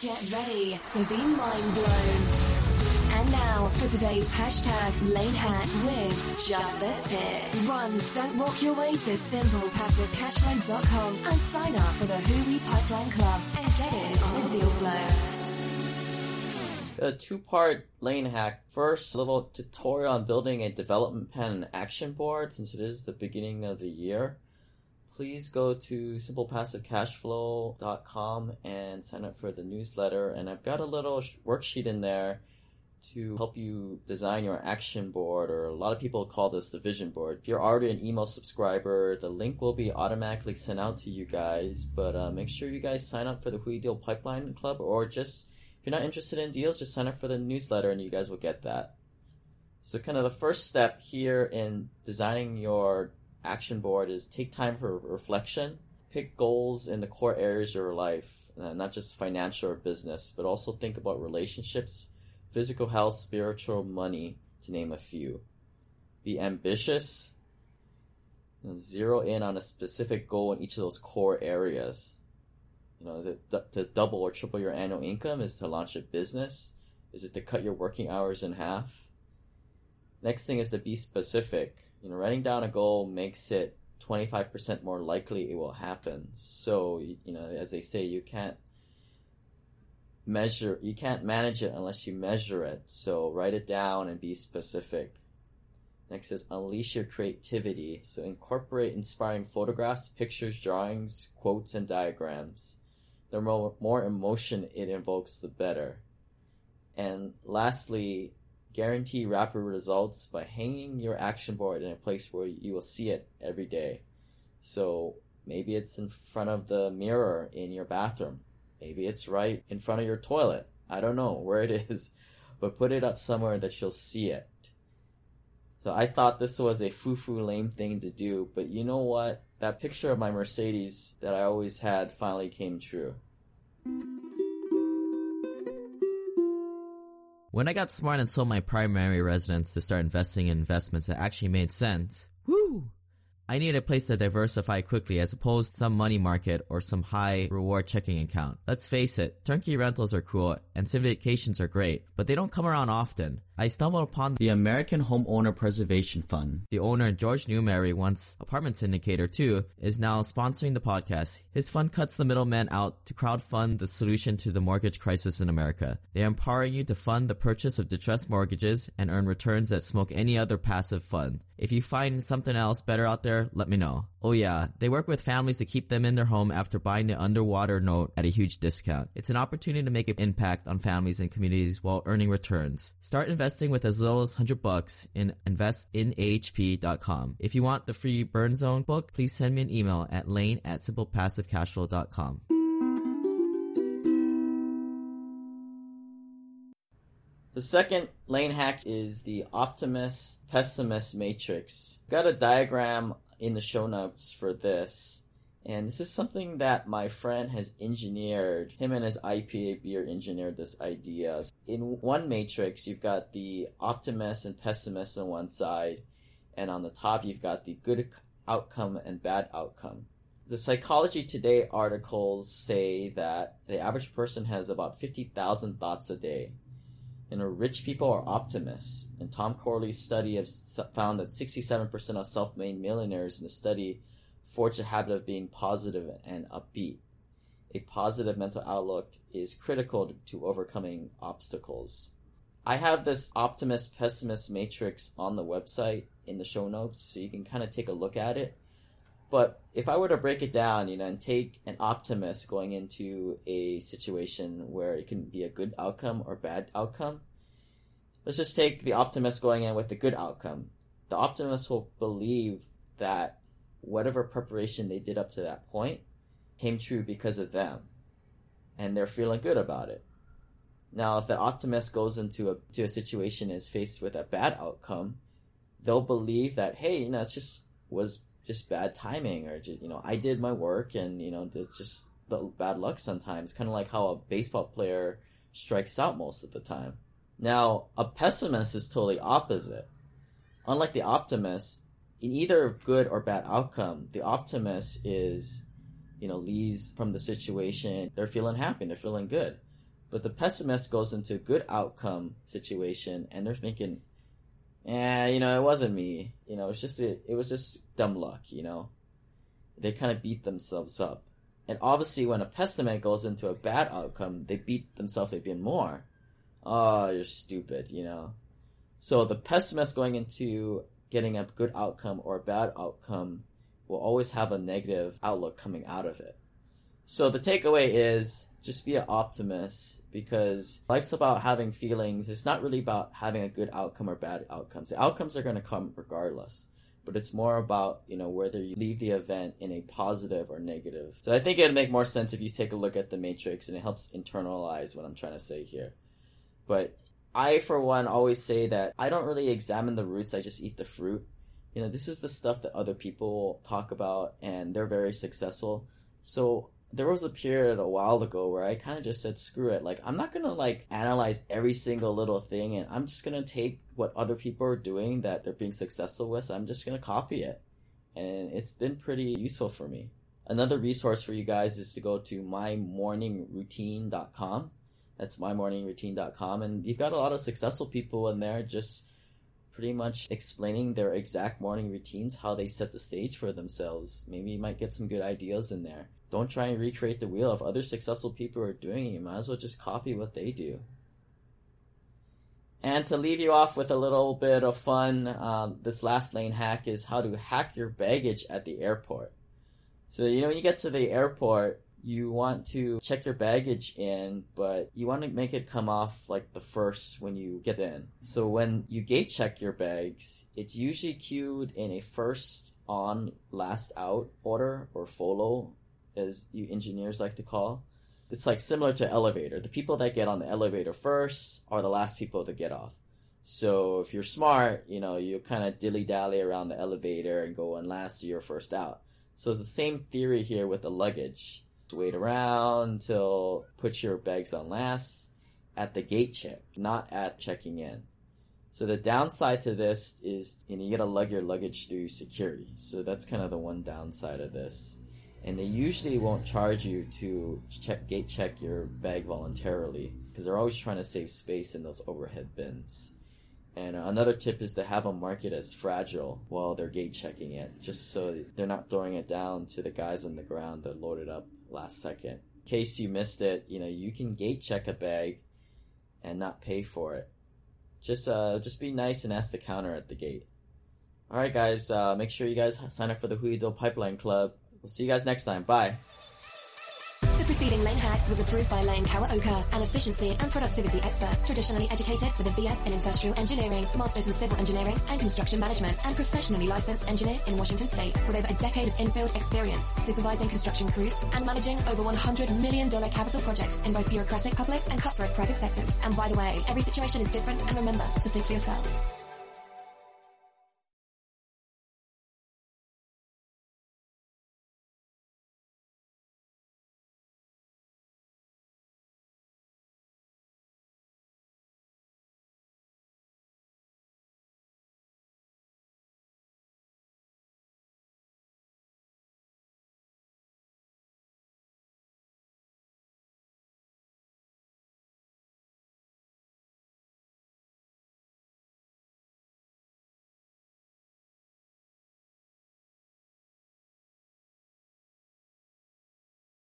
Get ready to be mind blown. And now for today's hashtag lane hack with just the tip. Run, don't walk your way to simplepassivecashflow.com and sign up for the Hui Pipeline Club and get in on the deal flow. A two-part lane hack. First, a little tutorial on building a development pen and action board since it is the beginning of the year please go to simplepassivecashflow.com and sign up for the newsletter. And I've got a little worksheet in there to help you design your action board, or a lot of people call this the vision board. If you're already an email subscriber, the link will be automatically sent out to you guys. But uh, make sure you guys sign up for the Hui Deal Pipeline Club, or just if you're not interested in deals, just sign up for the newsletter and you guys will get that. So, kind of the first step here in designing your action board is take time for reflection. Pick goals in the core areas of your life, uh, not just financial or business, but also think about relationships, physical health, spiritual, money, to name a few. Be ambitious. zero in on a specific goal in each of those core areas. You know, to double or triple your annual income is to launch a business. Is it to cut your working hours in half? Next thing is to be specific you know, writing down a goal makes it 25% more likely it will happen. So, you know, as they say, you can't measure, you can't manage it unless you measure it. So write it down and be specific. Next is unleash your creativity. So incorporate inspiring photographs, pictures, drawings, quotes, and diagrams. The more, more emotion it invokes, the better. And lastly, guarantee rapid results by hanging your action board in a place where you will see it every day. So maybe it's in front of the mirror in your bathroom. Maybe it's right in front of your toilet. I don't know where it is, but put it up somewhere that you'll see it. So I thought this was a foo-foo lame thing to do, but you know what? That picture of my Mercedes that I always had finally came true. When I got smart and sold my primary residence to start investing in investments that actually made sense, woo! I needed a place to diversify quickly as opposed to some money market or some high reward checking account. Let's face it, turnkey rentals are cool and syndications are great, but they don't come around often. I stumbled upon the American Homeowner Preservation Fund. The owner, George Newbery, once apartment syndicator too, is now sponsoring the podcast. His fund cuts the middleman out to crowdfund the solution to the mortgage crisis in America. They are empowering you to fund the purchase of distressed mortgages and earn returns that smoke any other passive fund. If you find something else better out there, let me know. Oh yeah, they work with families to keep them in their home after buying the underwater note at a huge discount. It's an opportunity to make an impact on families and communities while earning returns. Start investing with as little as 100 bucks in investinahp.com. If you want the free Burn Zone book, please send me an email at lane at simplepassivecashflow.com. The second lane hack is the optimist pessimist matrix. Got a diagram in the show notes for this. And this is something that my friend has engineered. Him and his IPA beer engineered this idea. In one matrix, you've got the optimist and pessimist on one side, and on the top, you've got the good outcome and bad outcome. The Psychology Today articles say that the average person has about 50,000 thoughts a day. You know, rich people are optimists. And Tom Corley's study has found that 67% of self-made millionaires in the study forge a habit of being positive and upbeat. A positive mental outlook is critical to overcoming obstacles. I have this optimist pessimist matrix on the website in the show notes, so you can kind of take a look at it. But if I were to break it down, you know, and take an optimist going into a situation where it can be a good outcome or bad outcome, let's just take the optimist going in with the good outcome. The optimist will believe that whatever preparation they did up to that point came true because of them. And they're feeling good about it. Now, if the optimist goes into a, to a situation and is faced with a bad outcome, they'll believe that, hey, you know, it just was just bad timing or just you know I did my work and you know it's just the bad luck sometimes kind of like how a baseball player strikes out most of the time now a pessimist is totally opposite unlike the optimist in either good or bad outcome the optimist is you know leaves from the situation they're feeling happy they're feeling good But the pessimist goes into a good outcome situation and they're thinking, eh, you know, it wasn't me. You know, it's just it, it was just dumb luck. You know, they kind of beat themselves up. And obviously, when a pessimist goes into a bad outcome, they beat themselves even more. Oh, you're stupid. You know. So the pessimist going into getting a good outcome or a bad outcome will always have a negative outlook coming out of it. So the takeaway is just be an optimist because life's about having feelings. It's not really about having a good outcome or bad outcomes. The outcomes are going to come regardless, but it's more about, you know, whether you leave the event in a positive or negative. So I think it'd make more sense if you take a look at the matrix and it helps internalize what I'm trying to say here. But I, for one, always say that I don't really examine the roots, I just eat the fruit. You know, this is the stuff that other people talk about and they're very successful. So there was a period a while ago where I kind of just said, screw it. Like, I'm not going to like analyze every single little thing and I'm just going to take what other people are doing that they're being successful with. I'm just going to copy it. And it's been pretty useful for me. Another resource for you guys is to go to mymorningroutine.com. That's mymorningroutine.com. And you've got a lot of successful people in there just pretty much explaining their exact morning routines, how they set the stage for themselves. Maybe you might get some good ideas in there don't try and recreate the wheel. If other successful people are doing it, you might as well just copy what they do. And to leave you off with a little bit of fun, um, this last lane hack is how to hack your baggage at the airport. So, you know, when you get to the airport, you want to check your baggage in, but you want to make it come off like the first when you get in. So when you gate check your bags, it's usually queued in a first on, last out order or FOLO as you engineers like to call. It's like similar to elevator. The people that get on the elevator first are the last people to get off. So if you're smart, you know, you kind of dilly dally around the elevator and go on last, so you're first out. So the same theory here with the luggage. Wait around until put your bags on last at the gate check, not at checking in. So the downside to this is you gotta lug your luggage through security. So that's kind of the one downside of this and they usually won't charge you to check gate check your bag voluntarily because they're always trying to save space in those overhead bins. And another tip is to have them mark it as fragile while they're gate checking it, just so they're not throwing it down to the guys on the ground that load it up last second. In case you missed it, you know, you can gate check a bag and not pay for it. Just uh just be nice and ask the counter at the gate. Alright guys, uh, make sure you guys sign up for the Hui Deal Pipeline Club. We'll see you guys next time. Bye. Preceding Lane Hack was approved by Lane Kawaoka, an efficiency and productivity expert, traditionally educated with a BS in industrial engineering, masters in civil engineering and construction management, and professionally licensed engineer in Washington State, with over a decade of in-field experience supervising construction crews and managing over $100 million capital projects in both bureaucratic public and corporate private sectors. And by the way, every situation is different, and remember to think for yourself.